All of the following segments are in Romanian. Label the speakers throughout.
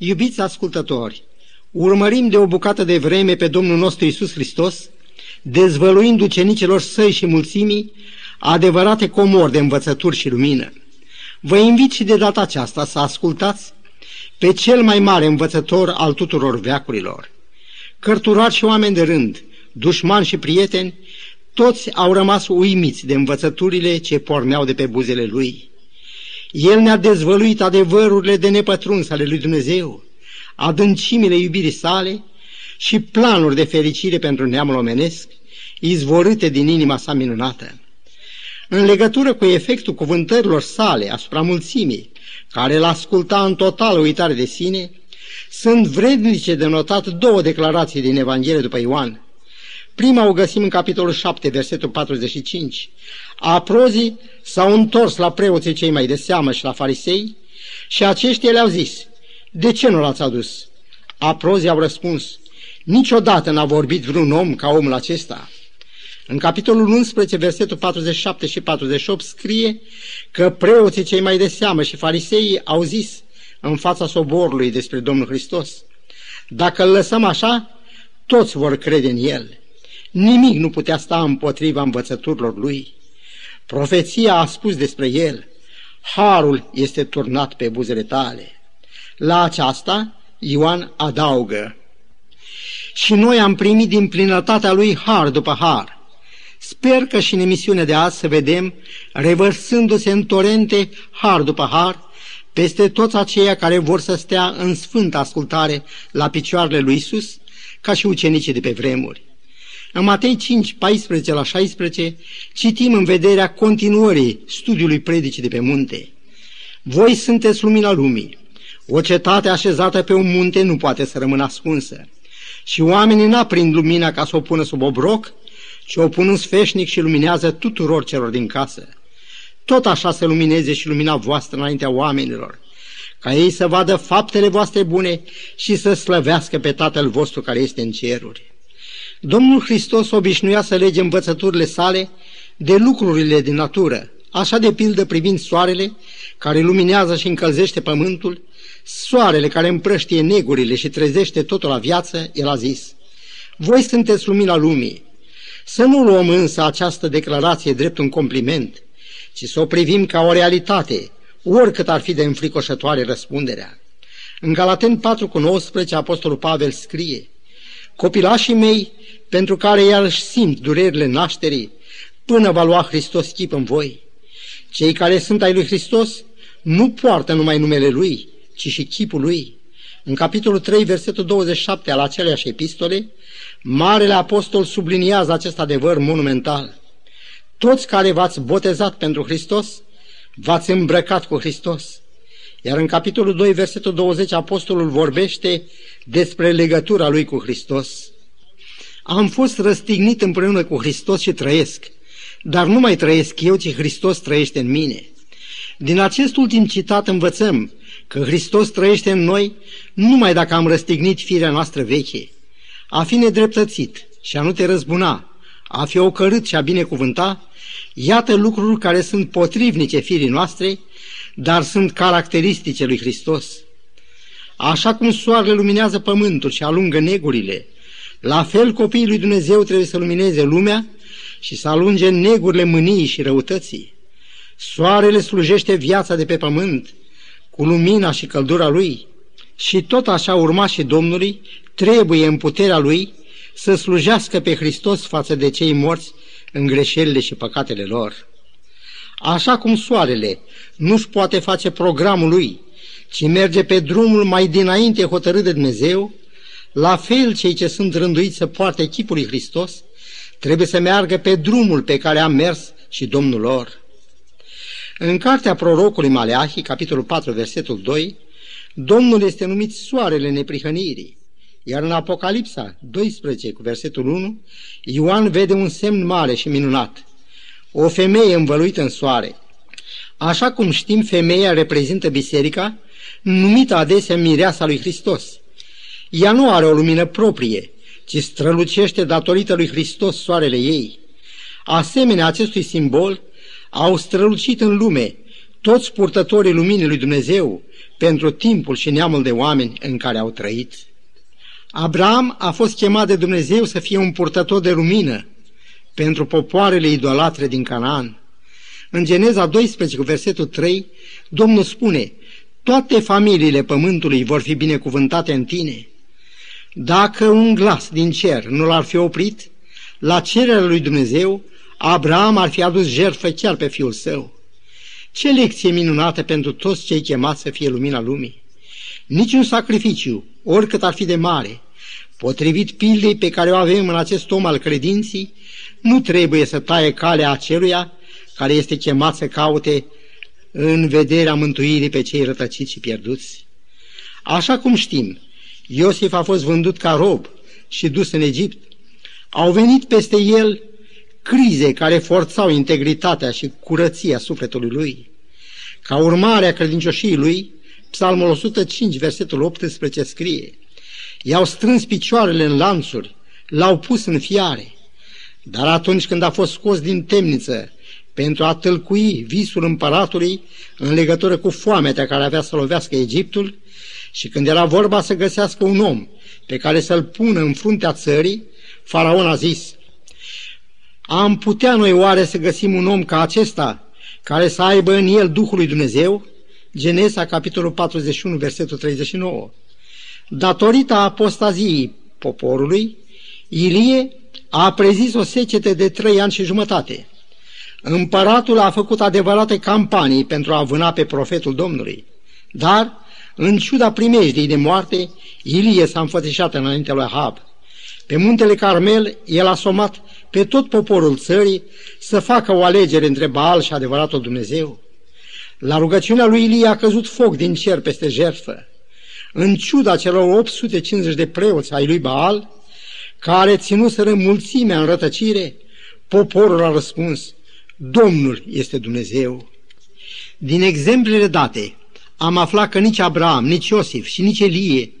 Speaker 1: Iubiți ascultători, urmărim de o bucată de vreme pe Domnul nostru Isus Hristos, dezvăluind ucenicilor săi și mulțimii adevărate comori de învățături și lumină. Vă invit și de data aceasta să ascultați pe cel mai mare învățător al tuturor veacurilor. Cărturari și oameni de rând, dușmani și prieteni, toți au rămas uimiți de învățăturile ce porneau de pe buzele lui. El ne-a dezvăluit adevărurile de nepătruns ale lui Dumnezeu, adâncimile iubirii sale și planuri de fericire pentru neamul omenesc, izvorâte din inima sa minunată. În legătură cu efectul cuvântărilor sale asupra mulțimii, care îl asculta în totală uitare de sine, sunt vrednice de notat două declarații din Evanghelie după Ioan. Prima o găsim în capitolul 7, versetul 45. Aprozii s-au întors la preoții cei mai de seamă și la farisei și aceștia le-au zis, de ce nu l-ați adus? Aprozii au răspuns, niciodată n-a vorbit vreun om ca omul acesta. În capitolul 11, versetul 47 și 48 scrie că preoții cei mai de seamă și fariseii au zis în fața soborului despre Domnul Hristos, dacă îl lăsăm așa, toți vor crede în el. Nimic nu putea sta împotriva învățăturilor lui. Profeția a spus despre el, harul este turnat pe buzele tale. La aceasta, Ioan adaugă, și noi am primit din plinătatea lui har după har. Sper că și în emisiunea de azi să vedem, revărsându-se în torente, har după har, peste toți aceia care vor să stea în sfântă ascultare la picioarele lui Isus, ca și ucenicii de pe vremuri. În Matei 5, 14 la 16, citim în vederea continuării studiului predicii de pe munte. Voi sunteți lumina lumii. O cetate așezată pe un munte nu poate să rămână ascunsă. Și oamenii n-aprind lumina ca să o pună sub obroc, ci o pun în sfeșnic și luminează tuturor celor din casă. Tot așa să lumineze și lumina voastră înaintea oamenilor, ca ei să vadă faptele voastre bune și să slăvească pe Tatăl vostru care este în ceruri. Domnul Hristos obișnuia să lege învățăturile sale de lucrurile din natură, așa de pildă privind soarele, care luminează și încălzește pământul, soarele care împrăștie negurile și trezește totul la viață, el a zis, Voi sunteți lumina lumii. Să nu luăm însă această declarație drept un compliment, ci să o privim ca o realitate, oricât ar fi de înfricoșătoare răspunderea. În Galaten 4 cu 19, Apostolul Pavel scrie, Copilașii mei, pentru care el își simt durerile nașterii, până va lua Hristos chip în voi. Cei care sunt ai lui Hristos nu poartă numai numele Lui, ci și chipul Lui. În capitolul 3, versetul 27 al aceleași epistole, Marele Apostol subliniază acest adevăr monumental. Toți care v-ați botezat pentru Hristos, v-ați îmbrăcat cu Hristos. Iar în capitolul 2, versetul 20, Apostolul vorbește despre legătura lui cu Hristos. Am fost răstignit împreună cu Hristos și trăiesc, dar nu mai trăiesc eu, ci Hristos trăiește în mine. Din acest ultim citat învățăm că Hristos trăiește în noi numai dacă am răstignit firea noastră veche. A fi nedreptățit și a nu te răzbuna, a fi ocărât și a binecuvânta, iată lucruri care sunt potrivnice firii noastre, dar sunt caracteristice lui Hristos. Așa cum soarele luminează pământul și alungă negurile, la fel copiii lui Dumnezeu trebuie să lumineze lumea și să alunge negurile mâniei și răutății. Soarele slujește viața de pe pământ cu lumina și căldura lui și tot așa urmașii Domnului trebuie în puterea lui să slujească pe Hristos față de cei morți în greșelile și păcatele lor. Așa cum soarele nu-și poate face programul lui, ci merge pe drumul mai dinainte hotărât de Dumnezeu, la fel cei ce sunt rânduiți să poarte chipul lui Hristos trebuie să meargă pe drumul pe care a mers și Domnul lor. În cartea prorocului Maleahi, capitolul 4, versetul 2, Domnul este numit soarele neprihănirii, iar în Apocalipsa 12, cu versetul 1, Ioan vede un semn mare și minunat, o femeie învăluită în soare. Așa cum știm, femeia reprezintă biserica, numită adesea mireasa lui Hristos. Ea nu are o lumină proprie, ci strălucește datorită lui Hristos soarele ei. Asemenea acestui simbol, au strălucit în lume toți purtătorii luminii lui Dumnezeu, pentru timpul și neamul de oameni în care au trăit. Abraham a fost chemat de Dumnezeu să fie un purtător de lumină pentru popoarele idolatre din Canaan. În Geneza 12, cu versetul 3, Domnul spune, toate familiile pământului vor fi binecuvântate în tine. Dacă un glas din cer nu l-ar fi oprit, la cererea lui Dumnezeu, Abraham ar fi adus jertfă chiar pe fiul său. Ce lecție minunată pentru toți cei chemați să fie lumina lumii! Niciun sacrificiu, oricât ar fi de mare, potrivit pildei pe care o avem în acest om al credinții, nu trebuie să taie calea aceluia care este chemat să caute în vederea mântuirii pe cei rătăciți și pierduți. Așa cum știm, Iosif a fost vândut ca rob și dus în Egipt. Au venit peste el crize care forțau integritatea și curăția sufletului lui. Ca urmare a credincioșiei lui, Psalmul 105, versetul 18 scrie I-au strâns picioarele în lanțuri, l-au pus în fiare. Dar atunci când a fost scos din temniță pentru a tâlcui visul împăratului în legătură cu foametea care avea să lovească Egiptul și când era vorba să găsească un om pe care să-l pună în fruntea țării, faraon a zis, am putea noi oare să găsim un om ca acesta, care să aibă în el Duhul lui Dumnezeu? Genesa, capitolul 41, versetul 39. Datorită apostaziei poporului, Ilie a prezis o secete de trei ani și jumătate. Împăratul a făcut adevărate campanii pentru a vâna pe profetul Domnului, dar, în ciuda primejdii de moarte, Ilie s-a înfățișat înaintea lui Ahab. Pe muntele Carmel, el a somat pe tot poporul țării să facă o alegere între Baal și adevăratul Dumnezeu. La rugăciunea lui Ilie a căzut foc din cer peste jertfă. În ciuda celor 850 de preoți ai lui Baal, care ținuseră mulțimea în rătăcire, poporul a răspuns, Domnul este Dumnezeu. Din exemplele date, am aflat că nici Abraham, nici Iosif și nici Elie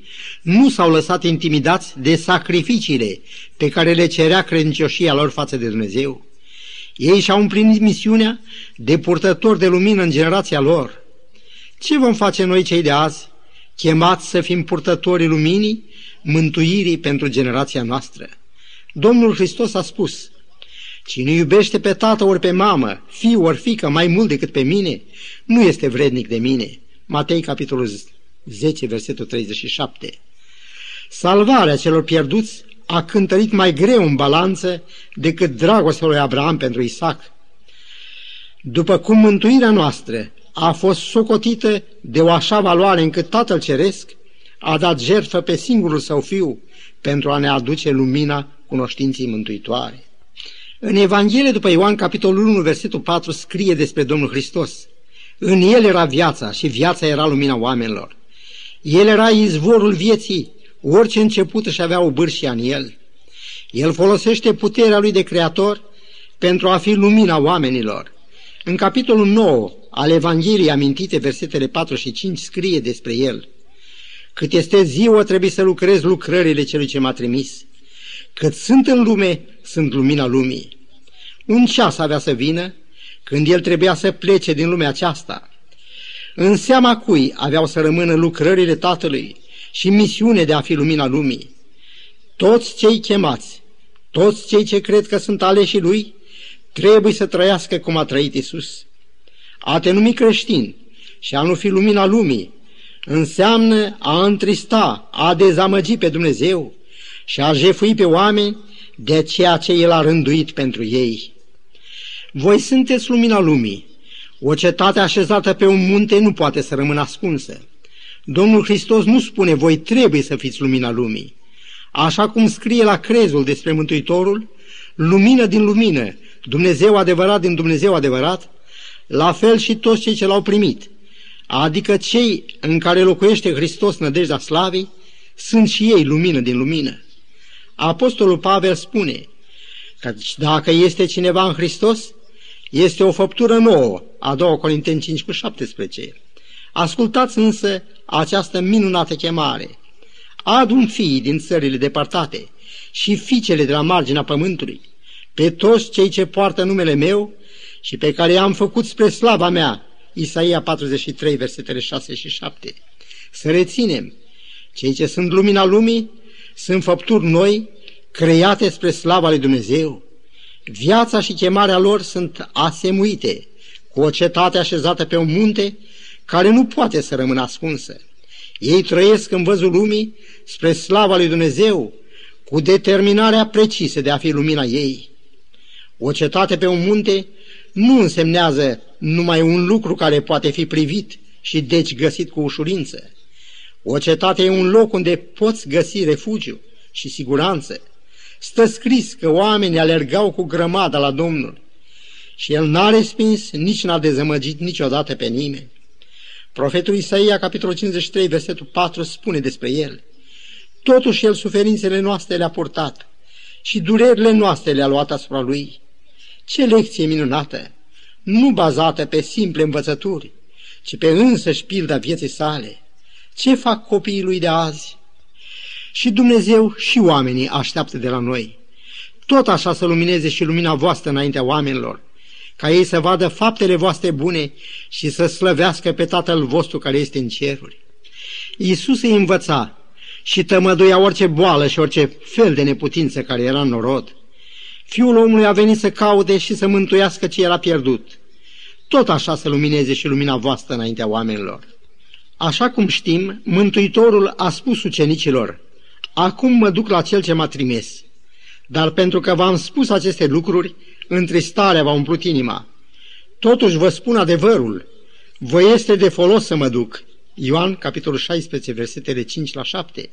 Speaker 1: nu s-au lăsat intimidați de sacrificiile pe care le cerea credincioșia lor față de Dumnezeu. Ei și-au împlinit misiunea de purtători de lumină în generația lor. Ce vom face noi cei de azi, chemați să fim purtătorii luminii, mântuirii pentru generația noastră? Domnul Hristos a spus, Cine iubește pe tată ori pe mamă, fiu ori fică mai mult decât pe mine, nu este vrednic de mine. Matei, capitolul 10, versetul 37. Salvarea celor pierduți a cântărit mai greu în balanță decât dragostea lui Abraham pentru Isaac. După cum mântuirea noastră a fost socotită de o așa valoare încât Tatăl Ceresc a dat jertfă pe singurul său fiu pentru a ne aduce lumina cunoștinței mântuitoare. În Evanghelie după Ioan, capitolul 1, versetul 4, scrie despre Domnul Hristos. În El era viața și viața era lumina oamenilor. El era izvorul vieții, orice început își avea o bârșia în El. El folosește puterea Lui de Creator pentru a fi lumina oamenilor. În capitolul 9 al Evangheliei amintite, versetele 4 și 5, scrie despre El. Cât este ziua, trebuie să lucrez lucrările celui ce m-a trimis. Cât sunt în lume, sunt lumina lumii. Un ceas avea să vină când el trebuia să plece din lumea aceasta. În seama cui aveau să rămână lucrările Tatălui și misiune de a fi lumina lumii. Toți cei chemați, toți cei ce cred că sunt aleși lui, trebuie să trăiască cum a trăit Isus. A te numi creștin și a nu fi lumina lumii înseamnă a întrista, a dezamăgi pe Dumnezeu și a jefui pe oameni de ceea ce El a rânduit pentru ei. Voi sunteți lumina lumii. O cetate așezată pe un munte nu poate să rămână ascunsă. Domnul Hristos nu spune, voi trebuie să fiți lumina lumii. Așa cum scrie la crezul despre Mântuitorul, lumină din lumină, Dumnezeu adevărat din Dumnezeu adevărat, la fel și toți cei ce l-au primit, adică cei în care locuiește Hristos nădejdea slavei, sunt și ei lumină din lumină. Apostolul Pavel spune că dacă este cineva în Hristos, este o făptură nouă, a doua Corinteni 5 cu 17. Ascultați însă această minunată chemare. Adun fiii din țările depărtate și fiicele de la marginea pământului, pe toți cei ce poartă numele meu și pe care i-am făcut spre slava mea. Isaia 43, versetele 6 și 7. Să reținem, cei ce sunt lumina lumii sunt făpturi noi, create spre slava lui Dumnezeu. Viața și chemarea lor sunt asemuite cu o cetate așezată pe un munte care nu poate să rămână ascunsă. Ei trăiesc în văzul lumii spre slava lui Dumnezeu, cu determinarea precisă de a fi lumina ei. O cetate pe un munte nu însemnează numai un lucru care poate fi privit și deci găsit cu ușurință. O cetate e un loc unde poți găsi refugiu și siguranță. Stă scris că oamenii alergau cu grămada la Domnul și el n-a respins, nici n-a dezamăgit niciodată pe nimeni. Profetul Isaia, capitolul 53, versetul 4, spune despre el. Totuși el suferințele noastre le-a purtat și durerile noastre le-a luat asupra lui. Ce lecție minunată! Nu bazată pe simple învățături, ci pe însăși pilda vieții sale. Ce fac copiii lui de azi? Și Dumnezeu și oamenii așteaptă de la noi. Tot așa să lumineze și lumina voastră înaintea oamenilor, ca ei să vadă faptele voastre bune și să slăvească pe Tatăl vostru care este în ceruri. Iisus îi învăța și tămăduia orice boală și orice fel de neputință care era în norod. Fiul omului a venit să caute și să mântuiască ce era pierdut. Tot așa să lumineze și lumina voastră înaintea oamenilor. Așa cum știm, Mântuitorul a spus ucenicilor, Acum mă duc la cel ce m-a trimis. Dar pentru că v-am spus aceste lucruri, întristarea v-a umplut inima. Totuși vă spun adevărul, vă este de folos să mă duc. Ioan, capitolul 16, versetele 5 la 7.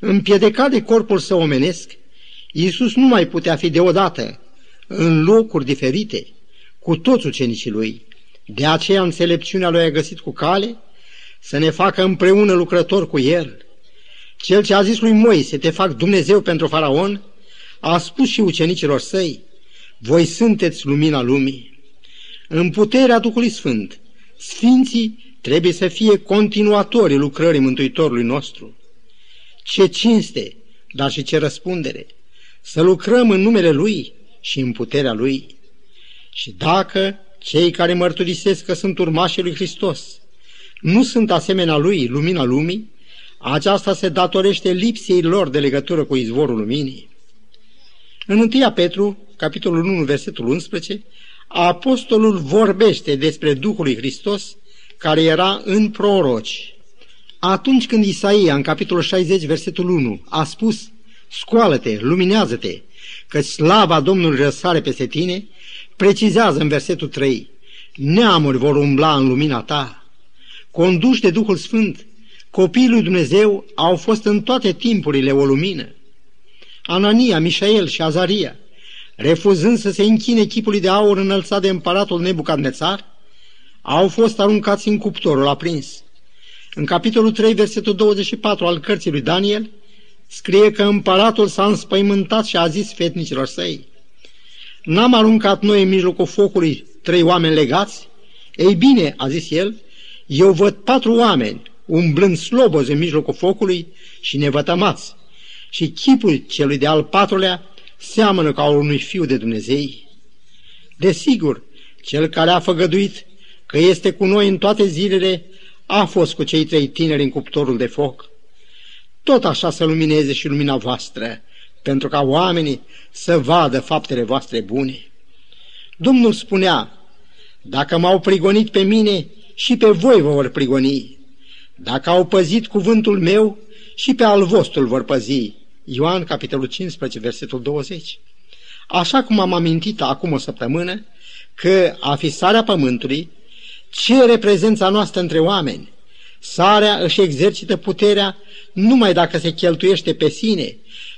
Speaker 1: Împiedecat de corpul său omenesc, Iisus nu mai putea fi deodată, în locuri diferite, cu toți ucenicii lui. De aceea înțelepciunea lui a găsit cu cale să ne facă împreună lucrători cu el. Cel ce a zis lui Moise, te fac Dumnezeu pentru faraon, a spus și ucenicilor săi, voi sunteți lumina lumii. În puterea Duhului Sfânt, Sfinții trebuie să fie continuatorii lucrării Mântuitorului nostru. Ce cinste, dar și ce răspundere, să lucrăm în numele Lui și în puterea Lui. Și dacă cei care mărturisesc că sunt urmașii lui Hristos nu sunt asemenea Lui, lumina lumii, aceasta se datorește lipsei lor de legătură cu izvorul luminii. În 1 Petru, capitolul 1, versetul 11, apostolul vorbește despre Duhul lui Hristos care era în proroci. Atunci când Isaia, în capitolul 60, versetul 1, a spus, Scoală-te, luminează-te, că slava Domnului răsare peste tine, precizează în versetul 3, Neamuri vor umbla în lumina ta. Conduși de Duhul Sfânt, copiii lui Dumnezeu au fost în toate timpurile o lumină. Anania, Mișael și Azaria, refuzând să se închine chipului de aur înălțat de împăratul Nebucadnețar, au fost aruncați în cuptorul aprins. În capitolul 3, versetul 24 al cărții lui Daniel, scrie că împăratul s-a înspăimântat și a zis fetnicilor săi, N-am aruncat noi în mijlocul focului trei oameni legați? Ei bine, a zis el, eu văd patru oameni, umblând slobozi în mijlocul focului și nevătămați. Și chipul celui de al patrulea seamănă ca al unui fiu de Dumnezei. Desigur, cel care a făgăduit că este cu noi în toate zilele a fost cu cei trei tineri în cuptorul de foc. Tot așa să lumineze și lumina voastră, pentru ca oamenii să vadă faptele voastre bune. Domnul spunea, dacă m-au prigonit pe mine, și pe voi vă vor prigoni. Dacă au păzit cuvântul meu, și pe al vostru vor păzi. Ioan, capitolul 15, versetul 20. Așa cum am amintit acum o săptămână, că a fi sarea pământului cere prezența noastră între oameni. Sarea își exercită puterea numai dacă se cheltuiește pe sine,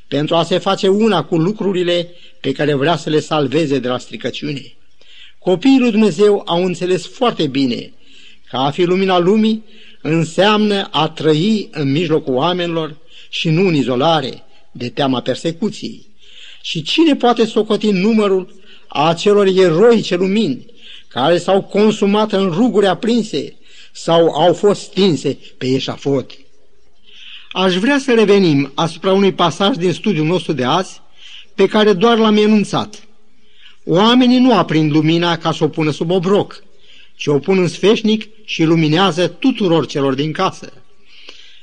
Speaker 1: pentru a se face una cu lucrurile pe care vrea să le salveze de la stricăciune. Copiii lui Dumnezeu au înțeles foarte bine că a fi lumina lumii înseamnă a trăi în mijlocul oamenilor și nu în izolare, de teama persecuției. Și cine poate socoti numărul acelor eroice lumini care s-au consumat în ruguri aprinse sau au fost stinse pe eșafot? Aș vrea să revenim asupra unui pasaj din studiul nostru de azi, pe care doar l-am enunțat. Oamenii nu aprind lumina ca să o pună sub obroc, ci o pun în sfeșnic și luminează tuturor celor din casă.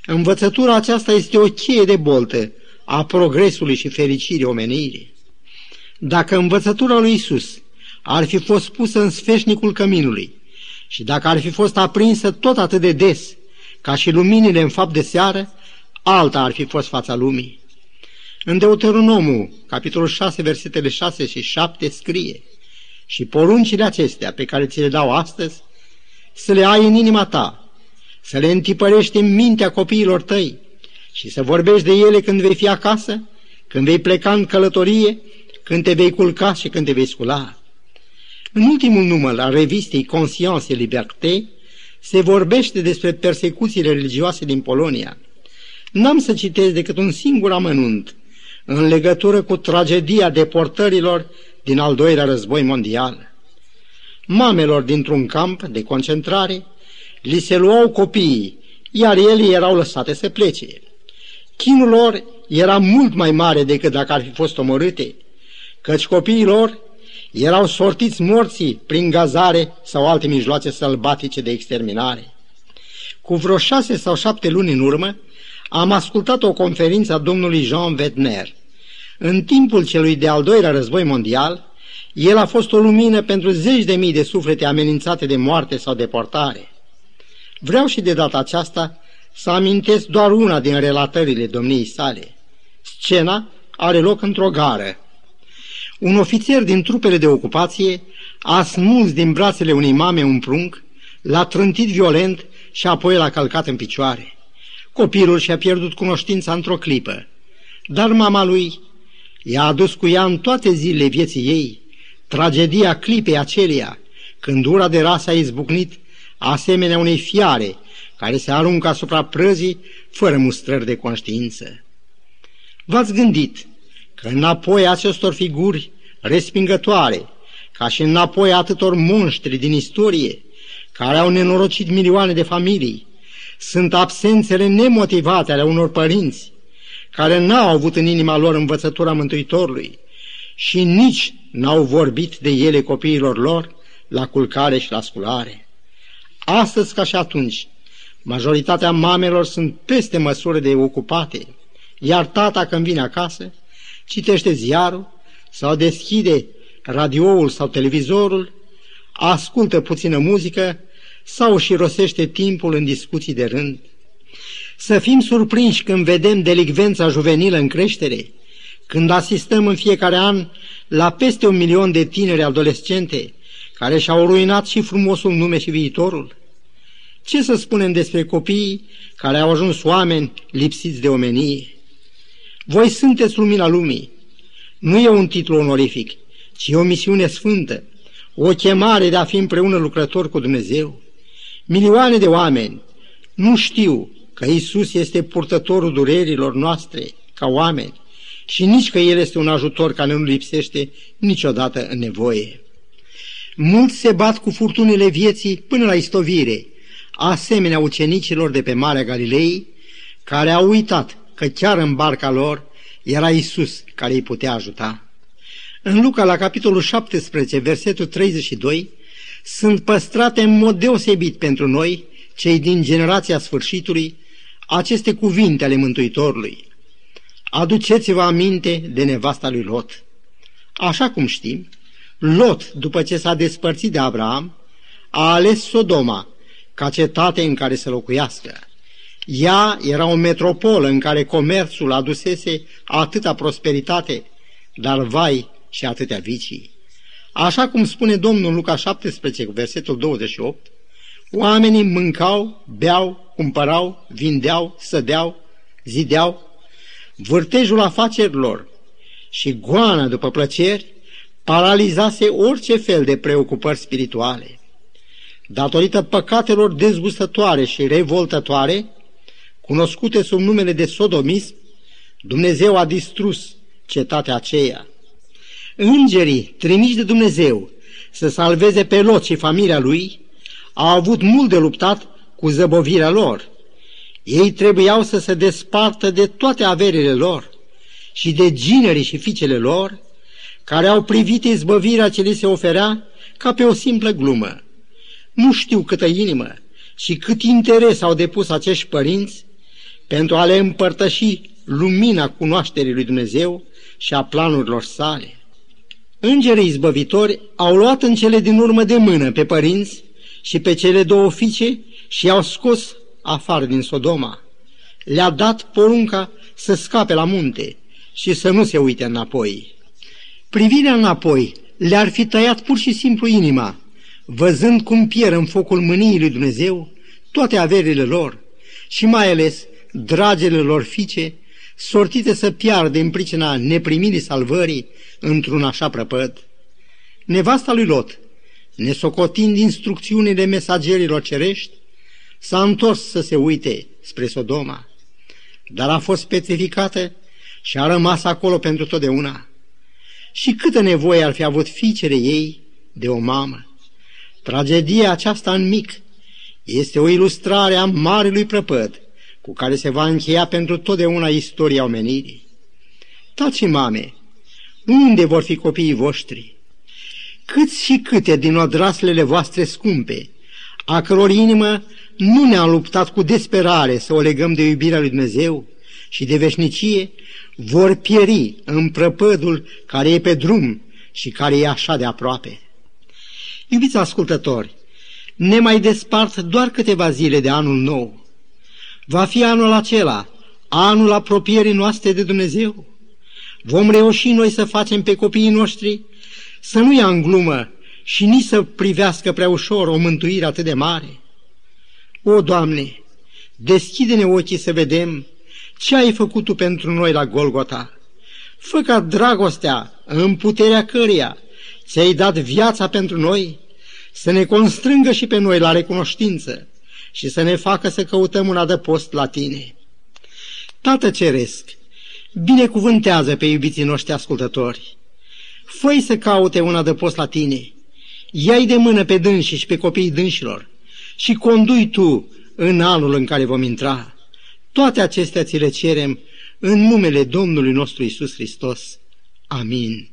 Speaker 1: Învățătura aceasta este o cheie de boltă a progresului și fericirii omenirii. Dacă învățătura lui Isus ar fi fost pusă în sfeșnicul căminului și dacă ar fi fost aprinsă tot atât de des ca și luminile în fapt de seară, alta ar fi fost fața lumii. În Deuteronomul, capitolul 6, versetele 6 și 7, scrie Și poruncile acestea pe care ți le dau astăzi, să le ai în inima ta, să le întipărești în mintea copiilor tăi și să vorbești de ele când vei fi acasă, când vei pleca în călătorie, când te vei culca și când te vei scula. În ultimul număr al revistei Conscience et Liberté se vorbește despre persecuțiile religioase din Polonia. N-am să citesc decât un singur amănunt în legătură cu tragedia deportărilor din al doilea război mondial. Mamelor dintr-un camp de concentrare li se luau copiii, iar ele erau lăsate să plece. Chinul lor era mult mai mare decât dacă ar fi fost omorâte, căci copiii lor erau sortiți morții prin gazare sau alte mijloace sălbatice de exterminare. Cu vreo șase sau șapte luni în urmă, am ascultat o conferință a domnului Jean Vedner. În timpul celui de-al doilea război mondial, el a fost o lumină pentru zeci de mii de suflete amenințate de moarte sau deportare. Vreau și de data aceasta să amintesc doar una din relatările domniei sale. Scena are loc într-o gară. Un ofițer din trupele de ocupație a smuls din brațele unei mame un prunc, l-a trântit violent și apoi l-a călcat în picioare. Copilul și-a pierdut cunoștința într-o clipă, dar mama lui i-a adus cu ea în toate zilele vieții ei tragedia clipei aceleia, când ura de rasă a izbucnit asemenea unei fiare care se aruncă asupra prăzii fără mustrări de conștiință. V-ați gândit că înapoi acestor figuri respingătoare, ca și înapoi atâtor monștri din istorie, care au nenorocit milioane de familii, sunt absențele nemotivate ale unor părinți, care n-au avut în inima lor învățătura Mântuitorului și nici n-au vorbit de ele copiilor lor la culcare și la sculare. Astăzi ca și atunci, majoritatea mamelor sunt peste măsură de ocupate, iar tata când vine acasă, citește ziarul sau deschide radioul sau televizorul, ascultă puțină muzică sau și rosește timpul în discuții de rând. Să fim surprinși când vedem delicvența juvenilă în creștere, când asistăm în fiecare an la peste un milion de tineri adolescente care și-au ruinat și frumosul nume și viitorul? Ce să spunem despre copiii care au ajuns oameni lipsiți de omenie? Voi sunteți lumina lumii. Nu e un titlu onorific, ci o misiune sfântă, o chemare de a fi împreună lucrător cu Dumnezeu. Milioane de oameni nu știu că Isus este purtătorul durerilor noastre ca oameni și nici că El este un ajutor care nu lipsește niciodată în nevoie. Mulți se bat cu furtunile vieții până la istovire, asemenea ucenicilor de pe Marea Galilei, care au uitat că chiar în barca lor era Isus care îi putea ajuta. În Luca, la capitolul 17, versetul 32, sunt păstrate în mod deosebit pentru noi, cei din generația sfârșitului, aceste cuvinte ale Mântuitorului. Aduceți-vă aminte de nevasta lui Lot. Așa cum știm, Lot, după ce s-a despărțit de Abraham, a ales Sodoma ca cetate în care să locuiască. Ea era o metropolă în care comerțul adusese atâta prosperitate, dar vai și atâtea vicii. Așa cum spune Domnul Luca 17, versetul 28, oamenii mâncau, beau, cumpărau, vindeau, sădeau, zideau, vârtejul afacerilor și goana după plăceri paralizase orice fel de preocupări spirituale. Datorită păcatelor dezgustătoare și revoltătoare, cunoscute sub numele de sodomism, Dumnezeu a distrus cetatea aceea. Îngerii trimiși de Dumnezeu să salveze pe Lot și familia lui au avut mult de luptat cu zăbovirea lor. Ei trebuiau să se despartă de toate averile lor și de ginerii și fiicele lor, care au privit izbăvirea ce li se oferea ca pe o simplă glumă. Nu știu câtă inimă și cât interes au depus acești părinți pentru a le împărtăși lumina cunoașterii lui Dumnezeu și a planurilor sale. Îngerii izbăvitori au luat în cele din urmă de mână pe părinți și pe cele două fiice și i-au scos afară din Sodoma. Le-a dat porunca să scape la munte și să nu se uite înapoi. Privirea înapoi le-ar fi tăiat pur și simplu inima, văzând cum pierd în focul mâniei lui Dumnezeu toate averile lor și mai ales dragele lor fiice, sortite să piardă în pricina neprimirii salvării într-un așa prăpăd. Nevasta lui Lot, nesocotind instrucțiunile mesagerilor cerești, s-a întors să se uite spre Sodoma, dar a fost petrificată și a rămas acolo pentru totdeauna. Și câtă nevoie ar fi avut fiicele ei de o mamă. Tragedia aceasta în mic este o ilustrare a marelui prăpăd cu care se va încheia pentru totdeauna istoria omenirii. Tați și mame, unde vor fi copiii voștri? Câți și câte din odraslele voastre scumpe, a căror inimă nu ne-a luptat cu desperare să o legăm de iubirea lui Dumnezeu și de veșnicie, vor pieri în prăpădul care e pe drum și care e așa de aproape. Iubiți ascultători, ne mai despart doar câteva zile de anul nou. Va fi anul acela, anul apropierii noastre de Dumnezeu. Vom reuși noi să facem pe copiii noștri să nu ia în glumă și nici să privească prea ușor o mântuire atât de mare. O, Doamne, deschide-ne ochii să vedem ce ai făcut Tu pentru noi la Golgota. Fă ca dragostea, în puterea căreia ți-ai dat viața pentru noi, să ne constrângă și pe noi la recunoștință și să ne facă să căutăm un adăpost la Tine. Tată Ceresc, binecuvântează pe iubiții noștri ascultători. fă să caute un adăpost la Tine. Ia-i de mână pe dânsi și pe copiii dânșilor și condui Tu în anul în care vom intra. Toate acestea ți le cerem în numele Domnului nostru Isus Hristos. Amin.